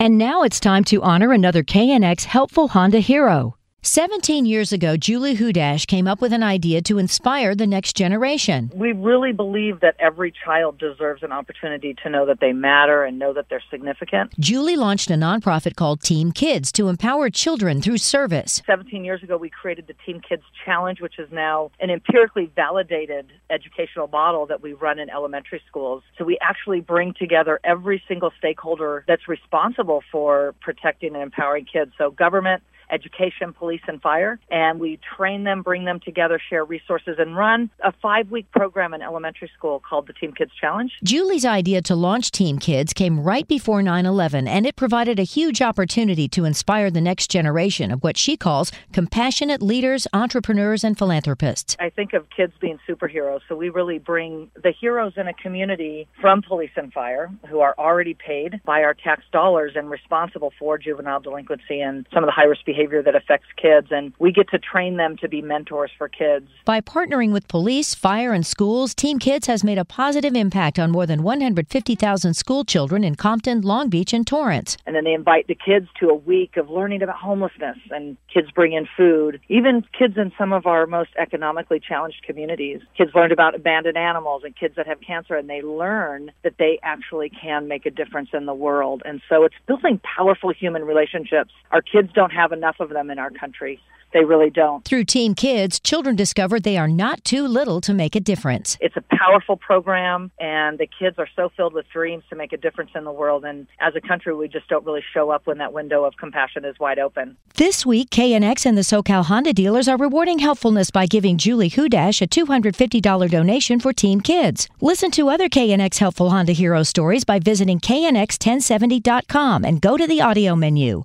And now it's time to honor another KNX helpful Honda hero. 17 years ago, Julie Hudash came up with an idea to inspire the next generation. We really believe that every child deserves an opportunity to know that they matter and know that they're significant. Julie launched a nonprofit called Team Kids to empower children through service. 17 years ago, we created the Team Kids Challenge, which is now an empirically validated educational model that we run in elementary schools. So we actually bring together every single stakeholder that's responsible for protecting and empowering kids. So government, education, police, and fire. And we train them, bring them together, share resources, and run a five week program in elementary school called the Team Kids Challenge. Julie's idea to launch Team Kids came right before 9 11, and it provided a huge opportunity to inspire the next generation of what she calls compassionate leaders, entrepreneurs, and philanthropists. I think of kids being superheroes, so we really bring the heroes in a community from police and fire who are already paid by our tax dollars and responsible for juvenile delinquency and some of the high risk behavior that affects kids. And we get to train them to be mentors for kids. By partnering with police, fire, and schools, Team Kids has made a positive impact on more than 150,000 school children in Compton, Long Beach, and Torrance. And then they invite the kids to a week of learning about homelessness, and kids bring in food. Even kids in some of our most economically challenged communities. Kids learned about abandoned animals and kids that have cancer, and they learn that they actually can make a difference in the world. And so it's building powerful human relationships. Our kids don't have enough of them in our country. They really don't. Through Team Kids, children discovered they are not too little to make a difference. It's a powerful program, and the kids are so filled with dreams to make a difference in the world. And as a country, we just don't really show up when that window of compassion is wide open. This week, KNX and the SoCal Honda dealers are rewarding helpfulness by giving Julie Hudash a $250 donation for Team Kids. Listen to other KNX Helpful Honda Hero stories by visiting KNX1070.com and go to the audio menu.